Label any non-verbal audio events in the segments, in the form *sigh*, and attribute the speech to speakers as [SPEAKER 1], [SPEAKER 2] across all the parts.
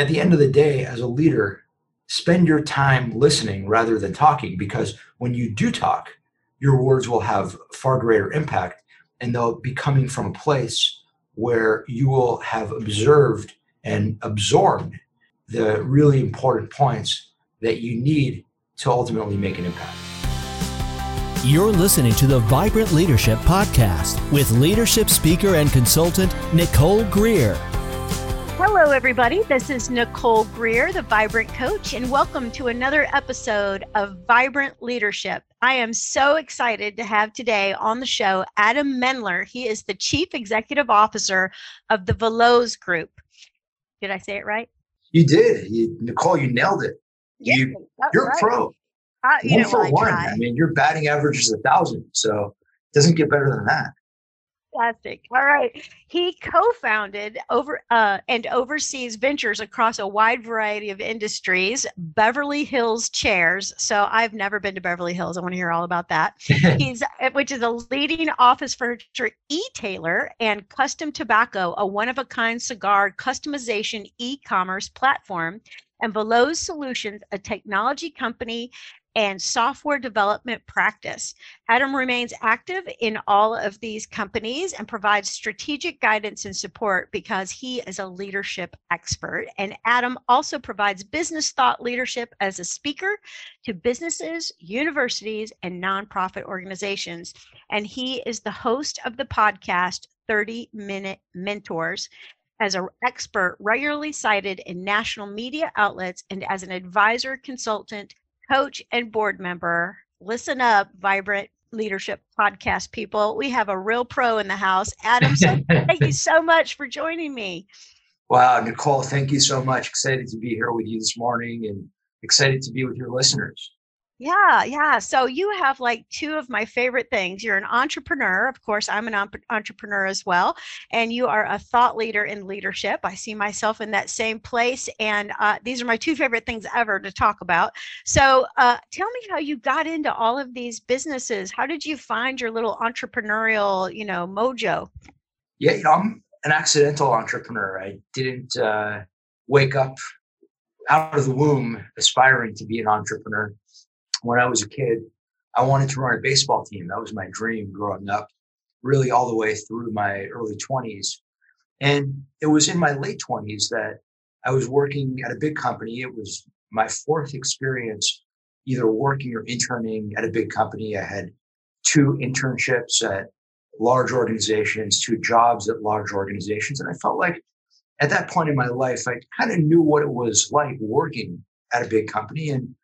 [SPEAKER 1] at the end of the day, as a leader, spend your time listening rather than talking because when you do talk, your words will have far greater impact and they'll be coming from a place where you will have observed and absorbed the really important points that you need to ultimately make an impact.
[SPEAKER 2] You're listening to the Vibrant Leadership Podcast with leadership speaker and consultant Nicole Greer.
[SPEAKER 3] Hello, everybody. This is Nicole Greer, the Vibrant Coach, and welcome to another episode of Vibrant Leadership. I am so excited to have today on the show Adam Mendler. He is the Chief Executive Officer of the Veloz Group. Did I say it right?
[SPEAKER 1] You did. You, Nicole, you nailed it. You, you're right. pro. Uh, one know, for well, one. I, I mean, your batting average is a thousand, so it doesn't get better than that.
[SPEAKER 3] Fantastic. All right. He co-founded over uh, and oversees ventures across a wide variety of industries. Beverly Hills Chairs. So I've never been to Beverly Hills. I want to hear all about that. *laughs* He's uh, which is a leading office furniture e-tailer and Custom Tobacco, a one-of-a-kind cigar customization e-commerce platform and Veloz Solutions, a technology company and software development practice. Adam remains active in all of these companies and provides strategic guidance and support because he is a leadership expert. And Adam also provides business thought leadership as a speaker to businesses, universities, and nonprofit organizations. And he is the host of the podcast 30 Minute Mentors as an expert regularly cited in national media outlets and as an advisor consultant coach and board member. Listen up, Vibrant Leadership Podcast people. We have a real pro in the house. Adam, so *laughs* thank you so much for joining me.
[SPEAKER 1] Wow, Nicole, thank you so much. Excited to be here with you this morning and excited to be with your listeners.
[SPEAKER 3] Yeah, yeah. So you have like two of my favorite things. You're an entrepreneur. Of course, I'm an entrepreneur as well. And you are a thought leader in leadership. I see myself in that same place. And uh, these are my two favorite things ever to talk about. So uh, tell me how you got into all of these businesses. How did you find your little entrepreneurial, you know, mojo?
[SPEAKER 1] Yeah, you know, I'm an accidental entrepreneur. I didn't uh, wake up out of the womb aspiring to be an entrepreneur when I was a kid, I wanted to run a baseball team. That was my dream growing up, really all the way through my early 20s. And it was in my late 20s that I was working at a big company. It was my fourth experience either working or interning at a big company. I had two internships at large organizations, two jobs at large organizations. And I felt like at that point in my life, I kind of knew what it was like working at a big company. And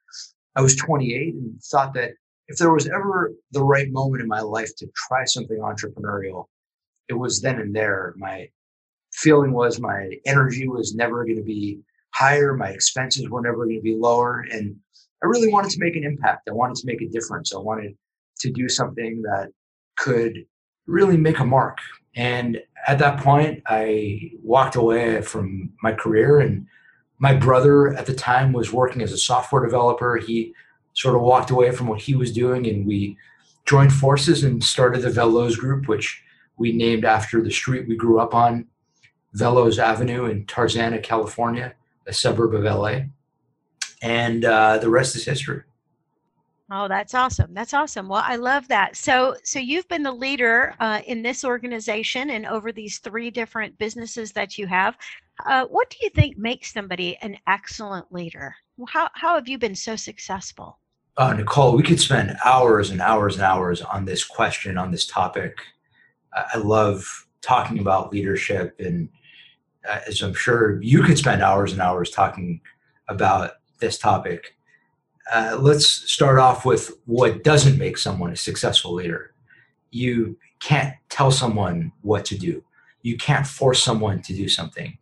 [SPEAKER 1] I was 28 and thought that if there was ever the right moment in my life to try something entrepreneurial, it was then and there. My feeling was my energy was never going to be higher, my expenses were never going to be lower. And I really wanted to make an impact. I wanted to make a difference. I wanted to do something that could really make a mark. And at that point, I walked away from my career and my brother at the time was working as a software developer. He sort of walked away from what he was doing and we joined forces and started the Veloz Group, which we named after the street we grew up on, Veloz Avenue in Tarzana, California, a suburb of LA. And uh, the rest is history.
[SPEAKER 3] Oh, that's awesome. That's awesome. Well, I love that. So, so you've been the leader uh, in this organization and over these three different businesses that you have. Uh, what do you think makes somebody an excellent leader? How, how have you been so successful?
[SPEAKER 1] Uh, Nicole, we could spend hours and hours and hours on this question, on this topic. I love talking about leadership, and uh, as I'm sure you could spend hours and hours talking about this topic. Uh, let's start off with what doesn't make someone a successful leader. You can't tell someone what to do. You can't force someone to do something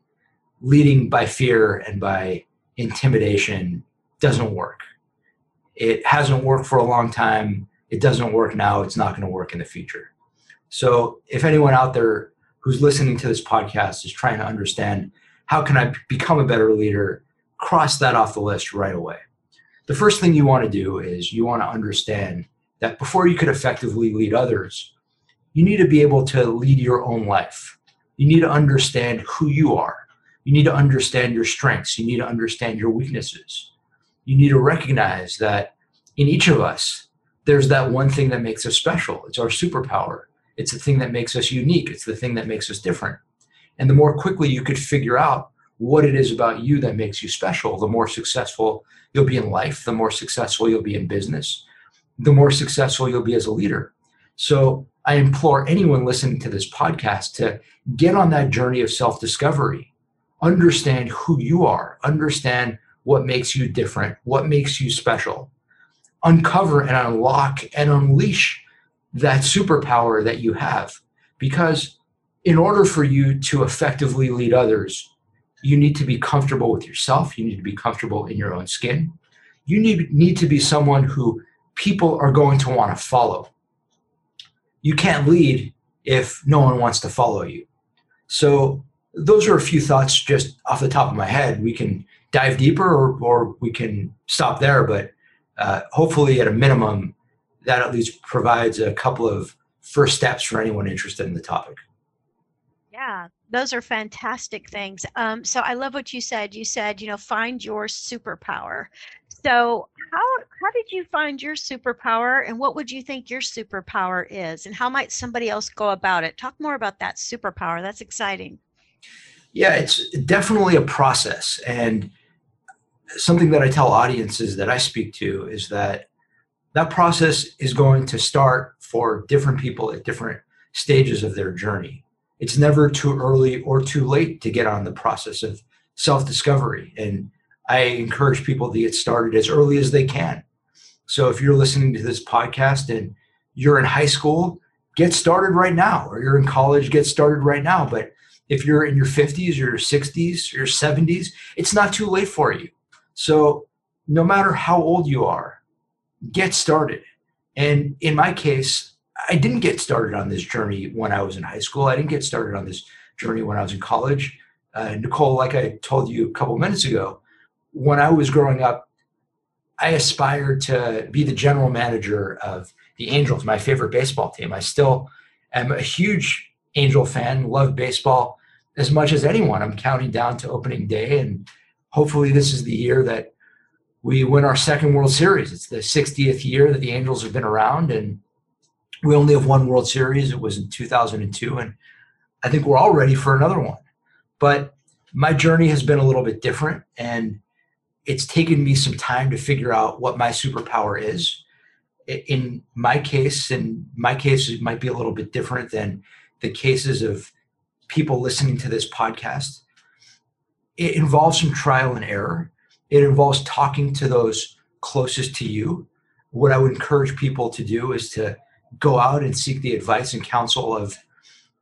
[SPEAKER 1] leading by fear and by intimidation doesn't work. It hasn't worked for a long time. It doesn't work now. It's not going to work in the future. So, if anyone out there who's listening to this podcast is trying to understand how can I become a better leader, cross that off the list right away. The first thing you want to do is you want to understand that before you could effectively lead others, you need to be able to lead your own life. You need to understand who you are You need to understand your strengths. You need to understand your weaknesses. You need to recognize that in each of us, there's that one thing that makes us special. It's our superpower. It's the thing that makes us unique. It's the thing that makes us different. And the more quickly you could figure out what it is about you that makes you special, the more successful you'll be in life, the more successful you'll be in business, the more successful you'll be as a leader. So I implore anyone listening to this podcast to get on that journey of self discovery. Understand who you are, understand what makes you different, what makes you special. Uncover and unlock and unleash that superpower that you have. Because in order for you to effectively lead others, you need to be comfortable with yourself. You need to be comfortable in your own skin. You need, need to be someone who people are going to want to follow. You can't lead if no one wants to follow you. So, those are a few thoughts just off the top of my head. We can dive deeper or, or we can stop there, but uh, hopefully, at a minimum, that at least provides a couple of first steps for anyone interested in the topic.
[SPEAKER 3] Yeah, those are fantastic things. Um, so I love what you said. You said, you know, find your superpower. So how how did you find your superpower, and what would you think your superpower is, and how might somebody else go about it? Talk more about that superpower. That's exciting.
[SPEAKER 1] Yeah, it's definitely a process, and something that I tell audiences that I speak to is that that process is going to start for different people at different stages of their journey. It's never too early or too late to get on the process of self discovery. And I encourage people to get started as early as they can. So if you're listening to this podcast and you're in high school, get started right now, or you're in college, get started right now. But if you're in your 50s, or your 60s, or your 70s, it's not too late for you. So no matter how old you are, get started. And in my case, I didn't get started on this journey when I was in high school. I didn't get started on this journey when I was in college. Uh, Nicole, like I told you a couple minutes ago, when I was growing up, I aspired to be the general manager of the Angels, my favorite baseball team. I still am a huge Angel fan, love baseball as much as anyone. I'm counting down to opening day and hopefully this is the year that we win our second World Series. It's the 60th year that the Angels have been around, and we only have one World Series. It was in 2002, and I think we're all ready for another one. But my journey has been a little bit different, and it's taken me some time to figure out what my superpower is. In my case, in my case, it might be a little bit different than the cases of people listening to this podcast it involves some trial and error. It involves talking to those closest to you. What I would encourage people to do is to go out and seek the advice and counsel of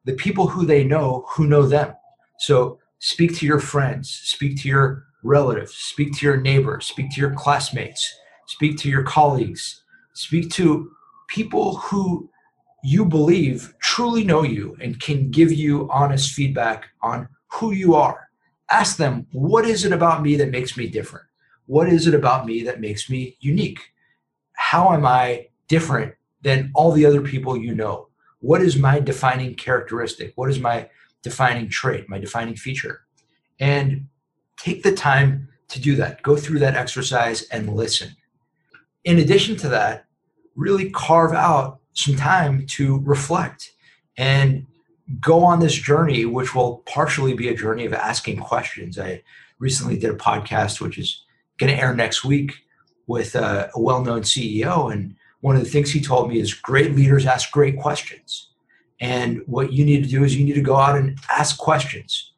[SPEAKER 1] the people who they know who know them. So speak to your friends, speak to your relatives, speak to your neighbors, speak to your classmates, speak to your colleagues, speak to people who you believe truly know you and can give you honest feedback on who you are ask them, what is it about me that makes me different? What is it about me that makes me unique? How am I different than all the other people you know? What is my defining characteristic? What is my defining trait, my defining feature? And take the time to do that. Go through that exercise and listen. In addition to that, really carve out some time to reflect and go on this journey, which will partially be a journey of asking questions. I recently did a podcast, which is going to air next week with uh, a, a well known CEO. And one of the things he told me is great leaders ask great questions. And what you need to do is you need to go out and ask questions,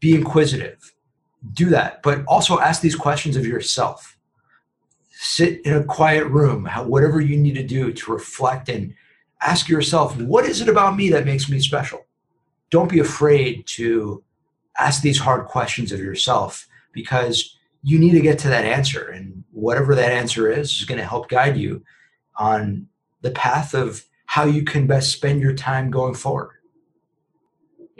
[SPEAKER 1] be inquisitive, do that, but also ask these questions of yourself. Sit in a quiet room, whatever you need to do to reflect and ask yourself, what is it about me that makes me special? don't be afraid to ask these hard questions of yourself because you need to get to that answer. And whatever that answer is, is going to help guide you on the path of how you can best spend your time going forward.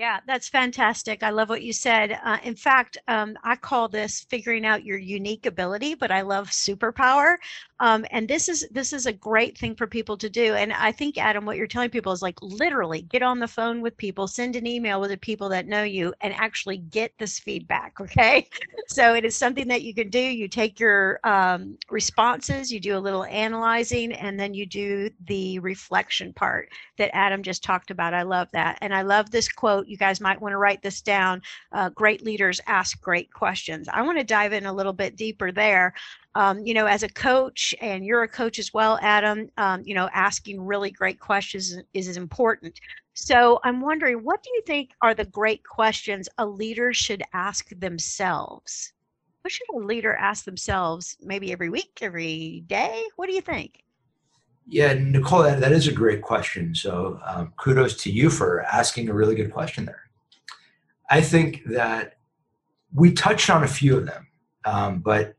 [SPEAKER 3] Yeah, that's fantastic. I love what you said. Uh, in fact, um, I call this figuring out your unique ability, but I love superpower. Um, and this is this is a great thing for people to do. And I think, Adam, what you're telling people is like literally get on the phone with people, send an email with the people that know you, and actually get this feedback. *laughs* Okay, so it is something that you can do. You take your um, responses, you do a little analyzing, and then you do the reflection part that Adam just talked about. I love that, and I love this quote you guys might want to write this down. Uh, great leaders ask great questions. I want to dive in a little bit deeper there. Um, you know, as a coach, and you're a coach as well, Adam, um, you know, asking really great questions is, is important. So I'm wondering, what do you think are the great questions a leader should ask themselves? What should a leader ask themselves maybe every week, every day? What do you think?
[SPEAKER 1] Yeah, Nicole, that, that is a great question. So um, kudos to you for asking a really good question there. I think that we touched on a few of them, um, but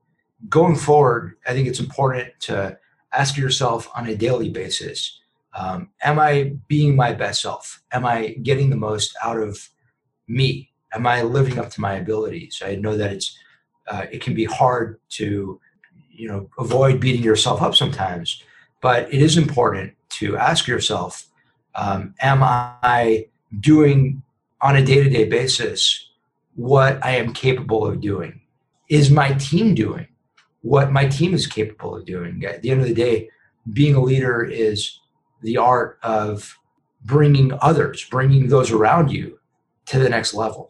[SPEAKER 1] going forward, I think it's important to ask yourself on a daily basis um, Am I being my best self? Am I getting the most out of me? Am I living up to my abilities? I know that it's uh, it can be hard to you know avoid beating yourself up sometimes but it is important to ask yourself um, Am I doing on a day to day basis what I am capable of doing? Is my team doing what my team is capable of doing? At the end of the day, being a leader is the art of bringing others, bringing those around you to the next level.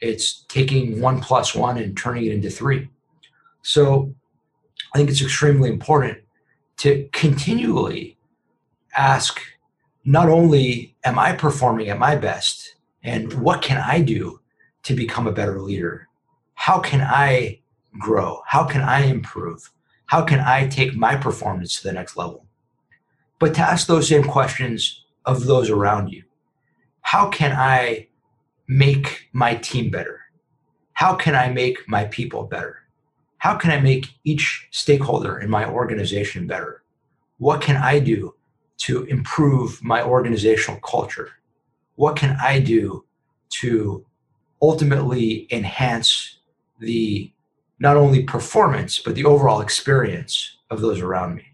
[SPEAKER 1] It's taking one plus one and turning it into three. So I think it's extremely important to continually ask not only am I performing at my best and what can I do to become a better leader? How can I grow? How can I improve? How can I take my performance to the next level? But to ask those same questions of those around you. How can I make my team better? How can I make my people better? how can I make each stakeholder in my organization better? What can I do to improve my organizational culture? What can I do to ultimately enhance the not only performance, but the overall experience of those around me?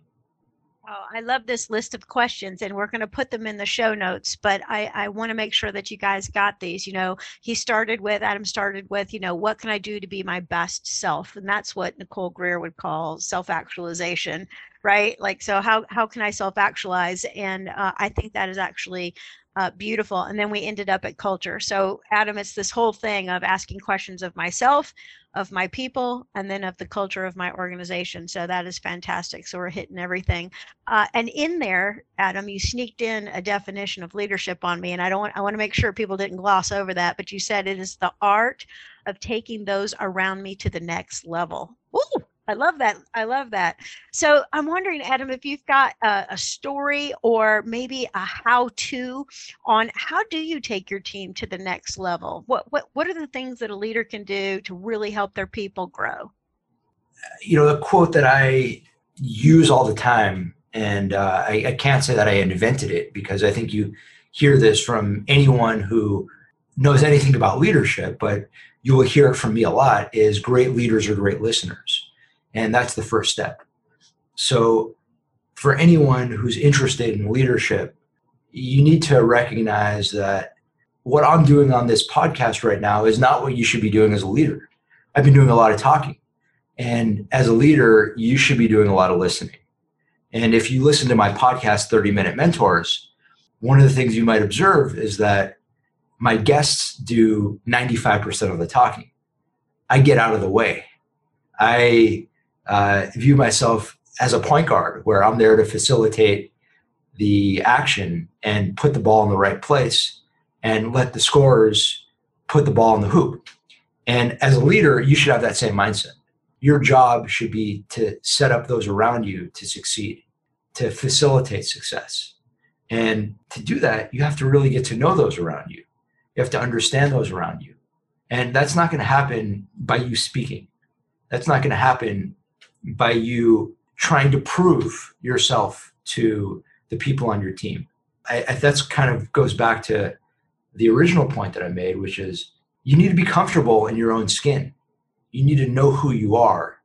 [SPEAKER 3] Oh, I love this list of questions, and we're going to put them in the show notes. But I, I want to make sure that you guys got these. You know, he started with, Adam started with, you know, what can I do to be my best self? And that's what Nicole Greer would call self actualization, right? Like, so how, how can I self actualize? And uh, I think that is actually uh, beautiful. And then we ended up at culture. So, Adam, it's this whole thing of asking questions of myself, of my people, and then of the culture of my organization. So, that is fantastic. So, we're hitting everything. Uh, and in there, Adam, you sneaked in a definition of leadership on me. And I don't want, I want to make sure people didn't gloss over that, but you said it is the art of taking those around me to the next level. Ooh, I love that. I love that. So I'm wondering, Adam, if you've got a, a, story or maybe a how-to on how do you take your team to the next level? What what what are the things that a leader can do to really help their people grow?
[SPEAKER 1] You know, the quote that I use all the time, and uh, I, I can't say that I invented it because I think you hear this from anyone who knows anything about leadership, but you will hear it from me a lot. Is great leaders are great listeners and that's the first step. So, for anyone who's interested in leadership, you need to recognize that what I'm doing on this podcast right now is not what you should be doing as a leader. I've been doing a lot of talking. And as a leader, you should be doing a lot of listening. And if you listen to my podcast, 30 Minute Mentors, one of the things you might observe is that my guests do 95% of the talking. I get out of the way. I uh, view myself as a point guard where I'm there to facilitate the action and put the ball in the right place and let the scorers put the ball in the hoop. And as a leader, you should have that same mindset. Your job should be to set up those around you to succeed, to facilitate success. And to do that, you have to really get to know those around you. You have to understand those around you. And that's not going to happen by you speaking. That's not going to happen by you trying to prove yourself to the people on your team. I, I, that's kind of goes back to the original point that I made, which is you need to be comfortable in your own skin. You need to know who you are.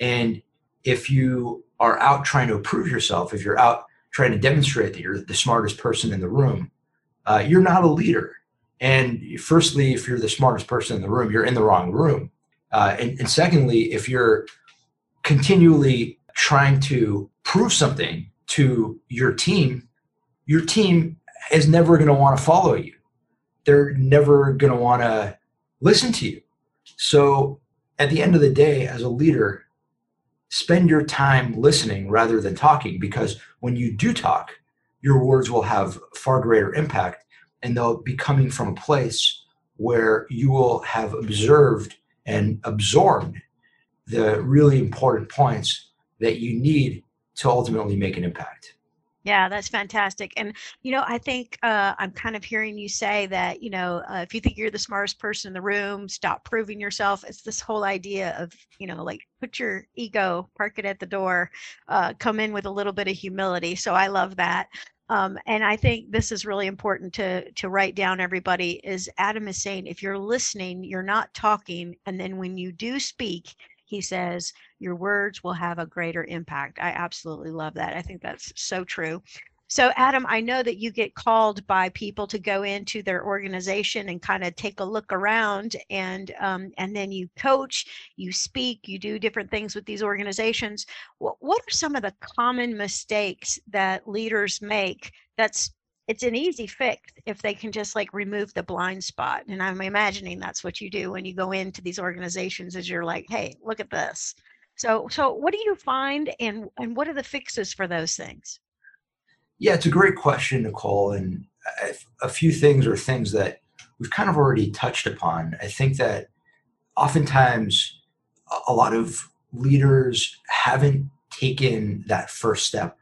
[SPEAKER 1] And if you are out trying to prove yourself, if you're out trying to demonstrate that you're the smartest person in the room, uh, you're not a leader. And firstly, if you're the smartest person in the room, you're in the wrong room. Uh, and, and secondly, if you're continually trying to prove something to your team, your team is never going to want to follow you. They're never going to want to listen to you. So at the end of the day, as a leader, spend your time listening rather than talking because when you do talk, your words will have far greater impact and they'll be coming from a place where you will have observed and absorbed the really important points that you need to ultimately make an impact.
[SPEAKER 3] Yeah, that's fantastic. And, you know, I think uh, I'm kind of hearing you say that, you know, uh, if you think you're the smartest person in the room, stop proving yourself. It's this whole idea of, you know, like put your ego, park it at the door, uh, come in with a little bit of humility. So I love that. Um, and I think this is really important to to write down. Everybody is Adam is saying if you're listening, you're not talking, and then when you do speak, he says your words will have a greater impact. I absolutely love that. I think that's so true. So, Adam, I know that you get called by people to go into their organization and kind of take a look around, and um, and then you coach, you speak, you do different things with these organizations. What, what are some of the common mistakes that leaders make? That's it's an easy fix if they can just like remove the blind spot and i'm imagining that's what you do when you go into these organizations is you're like hey look at this. So so what do you find and and what are the fixes for those things?
[SPEAKER 1] Yeah it's a great question nicole and a few things are things that we've kind of already touched upon. I think that oftentimes a lot of leaders haven't taken that first step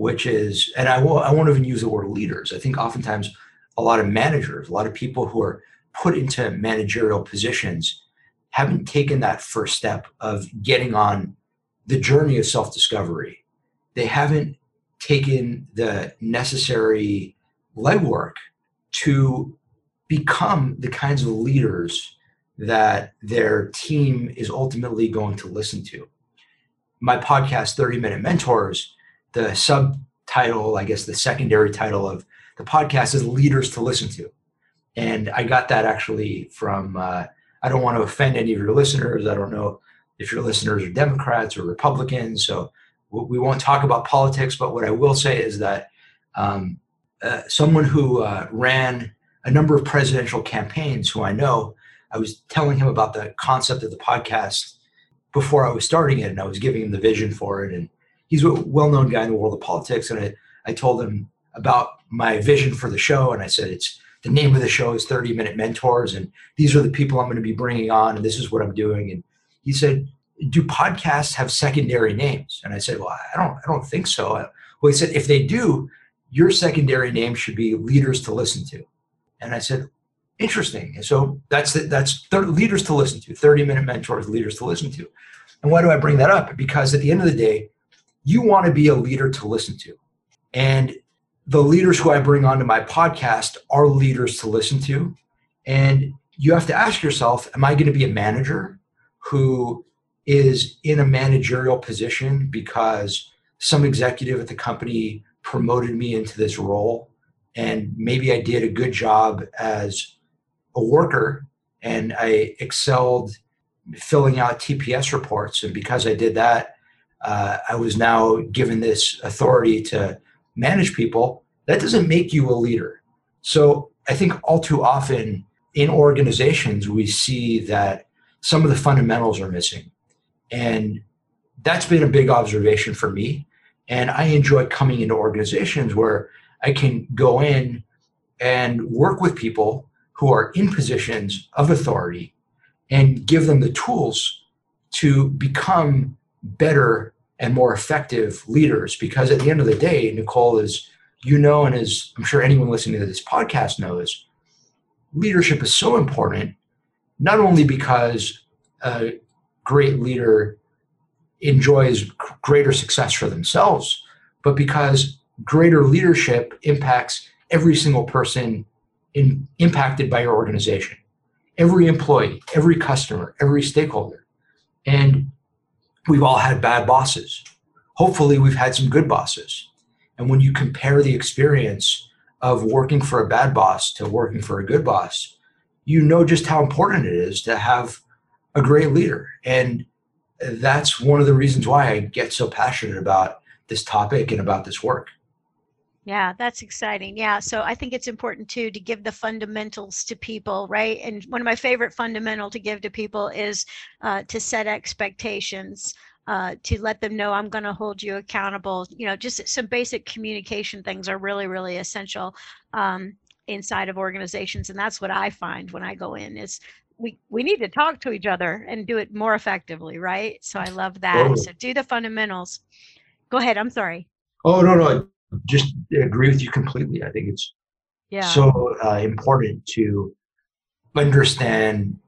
[SPEAKER 1] which is, and I won't, I won't even use the word leaders. I think oftentimes a lot of managers, a lot of people who are put into managerial positions haven't taken that first step of getting on the journey of self discovery. They haven't taken the necessary legwork to become the kinds of leaders that their team is ultimately going to listen to. My podcast, 30 Minute Mentors, the subtitle, I guess the secondary title of the podcast is Leaders to Listen to. And I got that actually from, uh, I don't want to offend any of your listeners. I don't know if your listeners are Democrats or Republicans. So we won't talk about politics, but what I will say is that um, uh, someone who uh, ran a number of presidential campaigns, who I know, I was telling him about the concept of the podcast before I was starting it, and I was giving him the vision for it. And he's a well-known guy in the world of politics, and I, I told him about my vision for the show, and I said it's the name of the show is 30 Minute Mentors, and these are the people I'm going to be bringing on, and this is what I'm doing. And he said, "Do podcasts have secondary names?" And I said, "Well, I don't, I don't think so." Well, he said, "If they do, your secondary name should be Leaders to Listen to." And I said, "Interesting." And so that's the, that's th- Leaders to Listen to, 30 Minute Mentors, Leaders to Listen to. And why do I bring that up? Because at the end of the day, you want to be a leader to listen to. And the leaders who I bring onto my podcast are leaders to listen to. And you have to ask yourself, am I going to be a manager who is in a managerial position because some executive at the company promoted me into this role and maybe I did a good job as a worker and I excelled filling out TPS reports and because I did that uh, I was now given this authority to manage people, that doesn't make you a leader. So I think all too often in organizations, we see that some of the fundamentals are missing. And that's been a big observation for me. And I enjoy coming into organizations where I can go in and work with people who are in positions of authority and give them the tools to become better and more effective leaders because at the end of the day nicole is you know and as i'm sure anyone listening to this podcast knows leadership is so important not only because a great leader enjoys greater success for themselves but because greater leadership impacts every single person in, impacted by your organization. Every employee, every customer, every stakeholder. And we've all had bad bosses. Hopefully, we've had some good bosses. And when you compare the experience of working for a bad boss to working for a good boss, you know just how important it is to have a great leader. And that's one of the reasons why I get so passionate about this topic and about this work.
[SPEAKER 3] Yeah, that's exciting. Yeah. So I think it's important too to give the fundamentals to people, right? And one of my favorite fundamental to give to people is uh, to set expectations. Uh, to let them know I'm going to hold you accountable. You know, just some basic communication things are really, really essential um, inside of organizations, and that's what I find when I go in is we we need to talk to each other and do it more effectively, right? So I love that. Oh. So do the fundamentals. Go ahead. I'm sorry.
[SPEAKER 1] Oh no no, just agree with you completely. I think it's yeah. so uh, important to understand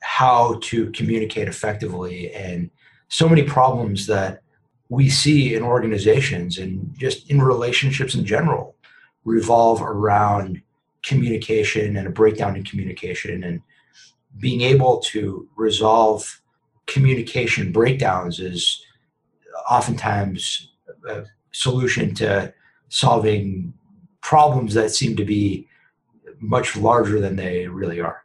[SPEAKER 1] how to communicate effectively and so many problems that we see in organizations and just in relationships in general revolve around communication and a breakdown in communication and being able to resolve communication breakdowns is oftentimes a solution to solving problems that seem to be much larger than they really are.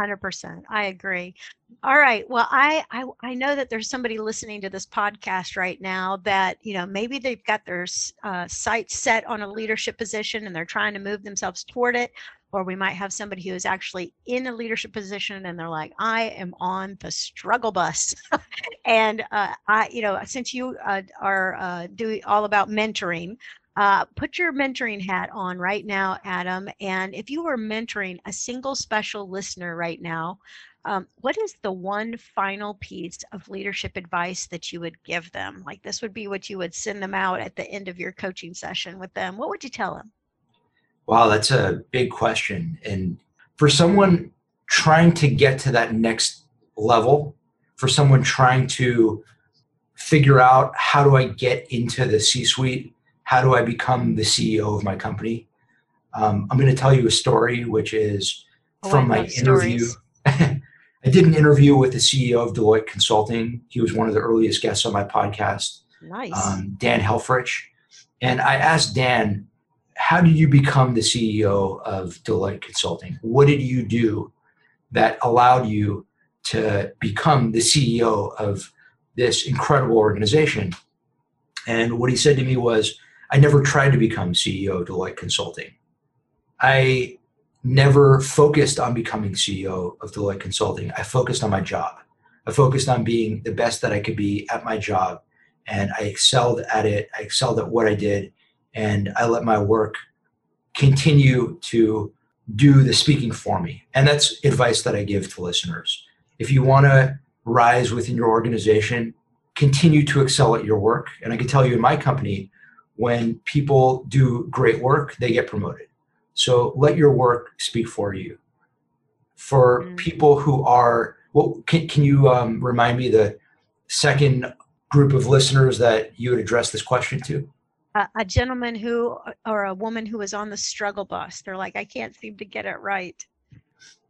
[SPEAKER 3] 100% i agree. All right. Well I, I i know that there's somebody listening to this podcast right now that you know maybe they've got their uh, sights set on a leadership position and they're trying to move themselves toward it or we might have somebody who is actually in a leadership position and they're like i am on the struggle bus *laughs* and uh, i you know since you uh, are uh, doing all about mentoring uh, put your mentoring hat on right now, Adam. And if you were mentoring a single special listener right now, um, what is the one final piece of leadership advice that you would give them? Like this would be what you would send them out at the end of your coaching session with them. What would you tell them?
[SPEAKER 1] Wow, that's a big question. And for someone trying to get to that next level, for someone trying to figure out how do I get into the C suite how do I become the CEO of my company? Um, I'm going to tell you a story, which is oh, from my interview. *laughs* I did an interview with the CEO of Deloitte Consulting. He was one of the earliest guests on my podcast.
[SPEAKER 3] Nice.
[SPEAKER 1] Um, Dan Helfrich. And I asked Dan, how did you become the CEO of Deloitte Consulting? What did you do that allowed you to become the CEO of this incredible organization? And what he said to me was, I never tried to become CEO of Deloitte Consulting. I never focused on becoming CEO of Deloitte Consulting. I focused on my job. I focused on being the best that I could be at my job. And I excelled at it. I excelled at what I did. And I let my work continue to do the speaking for me. And that's advice that I give to listeners. If you want to rise within your organization, continue to excel at your work. And I can tell you in my company, when people do great work, they get promoted. So let your work speak for you. For mm. people who are, well, can, can you um, remind me the second group of listeners that you would address this question to?
[SPEAKER 3] A gentleman who, or a woman who is on the struggle bus. They're like, I can't seem to get it right.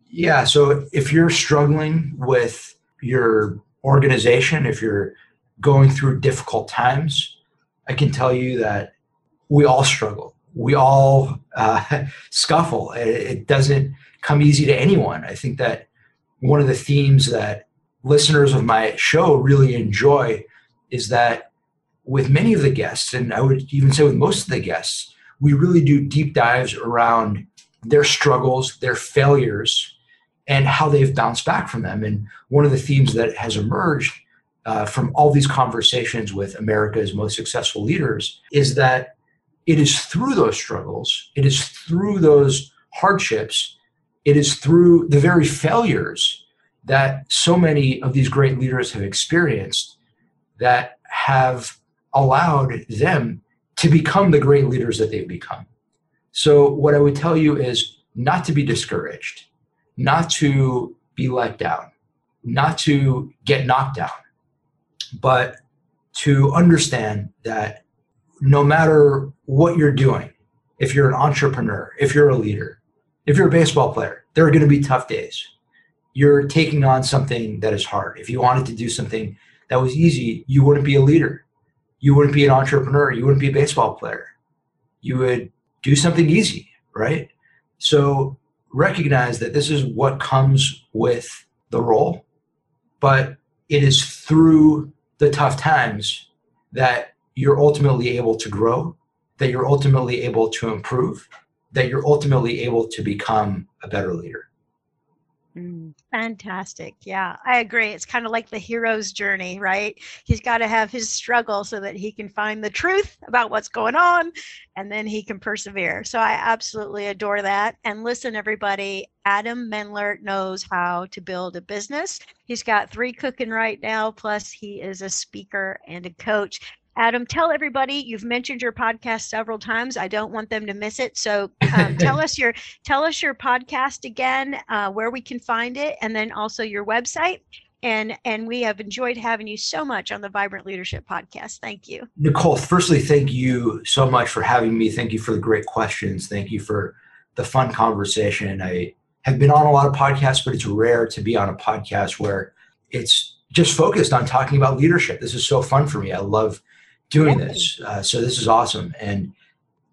[SPEAKER 1] Yeah. So if you're struggling with your organization, if you're going through difficult times, I can tell you that we all struggle. We all uh, *laughs* scuffle. It doesn't come easy to anyone. I think that one of the themes that listeners of my show really enjoy is that with many of the guests, and I would even say with most of the guests, we really do deep dives around their struggles, their failures, and how they've bounced back from them. And one of the themes that has emerged uh, from all these conversations with America's most successful leaders is that it is through those struggles, it is through those hardships, it is through the very failures that so many of these great leaders have experienced that have allowed them to become the great leaders that they've become. So, what I would tell you is not to be discouraged, not to be let down, not to get knocked down, but to understand that no matter what you're doing, if you're an entrepreneur, if you're a leader, if you're a baseball player, there are going to be tough days. You're taking on something that is hard. If you wanted to do something that was easy, you wouldn't be a leader. You wouldn't be an entrepreneur. You wouldn't be a baseball player. You would do something easy, right? So recognize that this is what comes with the role, but it is through the tough times that you're ultimately able to grow, that you're ultimately able to improve, that you're ultimately able to become a better leader.
[SPEAKER 3] Mm, fantastic. Yeah, I agree. It's kind of like the hero's journey, right? He's got to have his struggle so that he can find the truth about what's going on and then he can persevere. So I absolutely adore that. And listen, everybody, Adam Mendler knows how to build a business. He's got three cooking right now, plus he is a speaker and a coach. Adam, tell everybody you've mentioned your podcast several times. I don't want them to miss it. So *laughs* um, tell us your tell us your podcast again, uh, where we can find it, and then also your website. And and we have enjoyed having you so much on the Vibrant Leadership Podcast. Thank you,
[SPEAKER 1] Nicole. Firstly, thank you so much for having me. Thank you for the great questions. Thank you for the fun conversation. I have been on a lot of podcasts, but it's rare to be on a podcast where it's just focused on talking about leadership. This is so fun for me. I love doing this. Uh, so this is awesome. And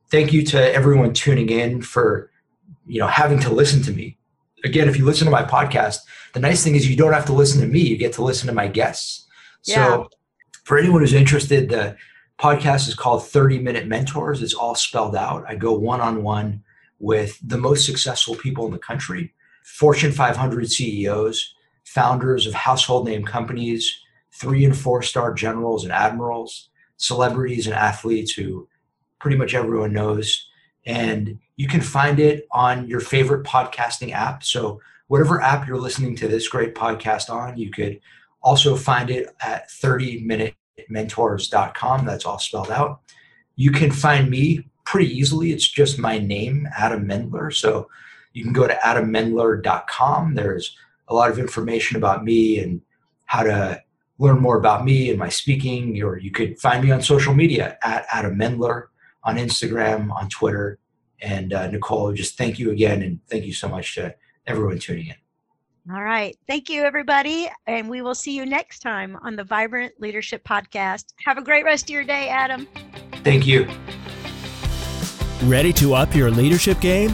[SPEAKER 1] thank you to everyone tuning in for, you know, having to listen to me. Again, if you listen to my podcast, the nice thing is you don't have to listen to me. You get to listen to my guests. So yeah. for anyone who's interested, the podcast is called 30 Minute Mentors. It's all spelled out. I go one-on-one with the most successful people in the country, Fortune 500 CEOs, founders of household name companies, three and four star generals and admirals, celebrities and athletes who pretty much everyone knows. And you can find it on your favorite podcasting app. So, whatever app you're listening to this great podcast on, you could also find it at 30minutementors.com. That's all spelled out. You can find me pretty easily. It's just my name, Adam Mendler. So, you can go to adammendler.com. There's a lot of information about me and how to learn more about me and my speaking, or you could find me on social media at Adam Mendler on Instagram, on Twitter. And uh, Nicole, just thank you again. And thank you so much to everyone tuning in.
[SPEAKER 3] All right. Thank you, everybody. And we will see you next time on the Vibrant Leadership Podcast. Have a great rest of your day, Adam.
[SPEAKER 1] Thank you.
[SPEAKER 2] Ready to up your leadership game?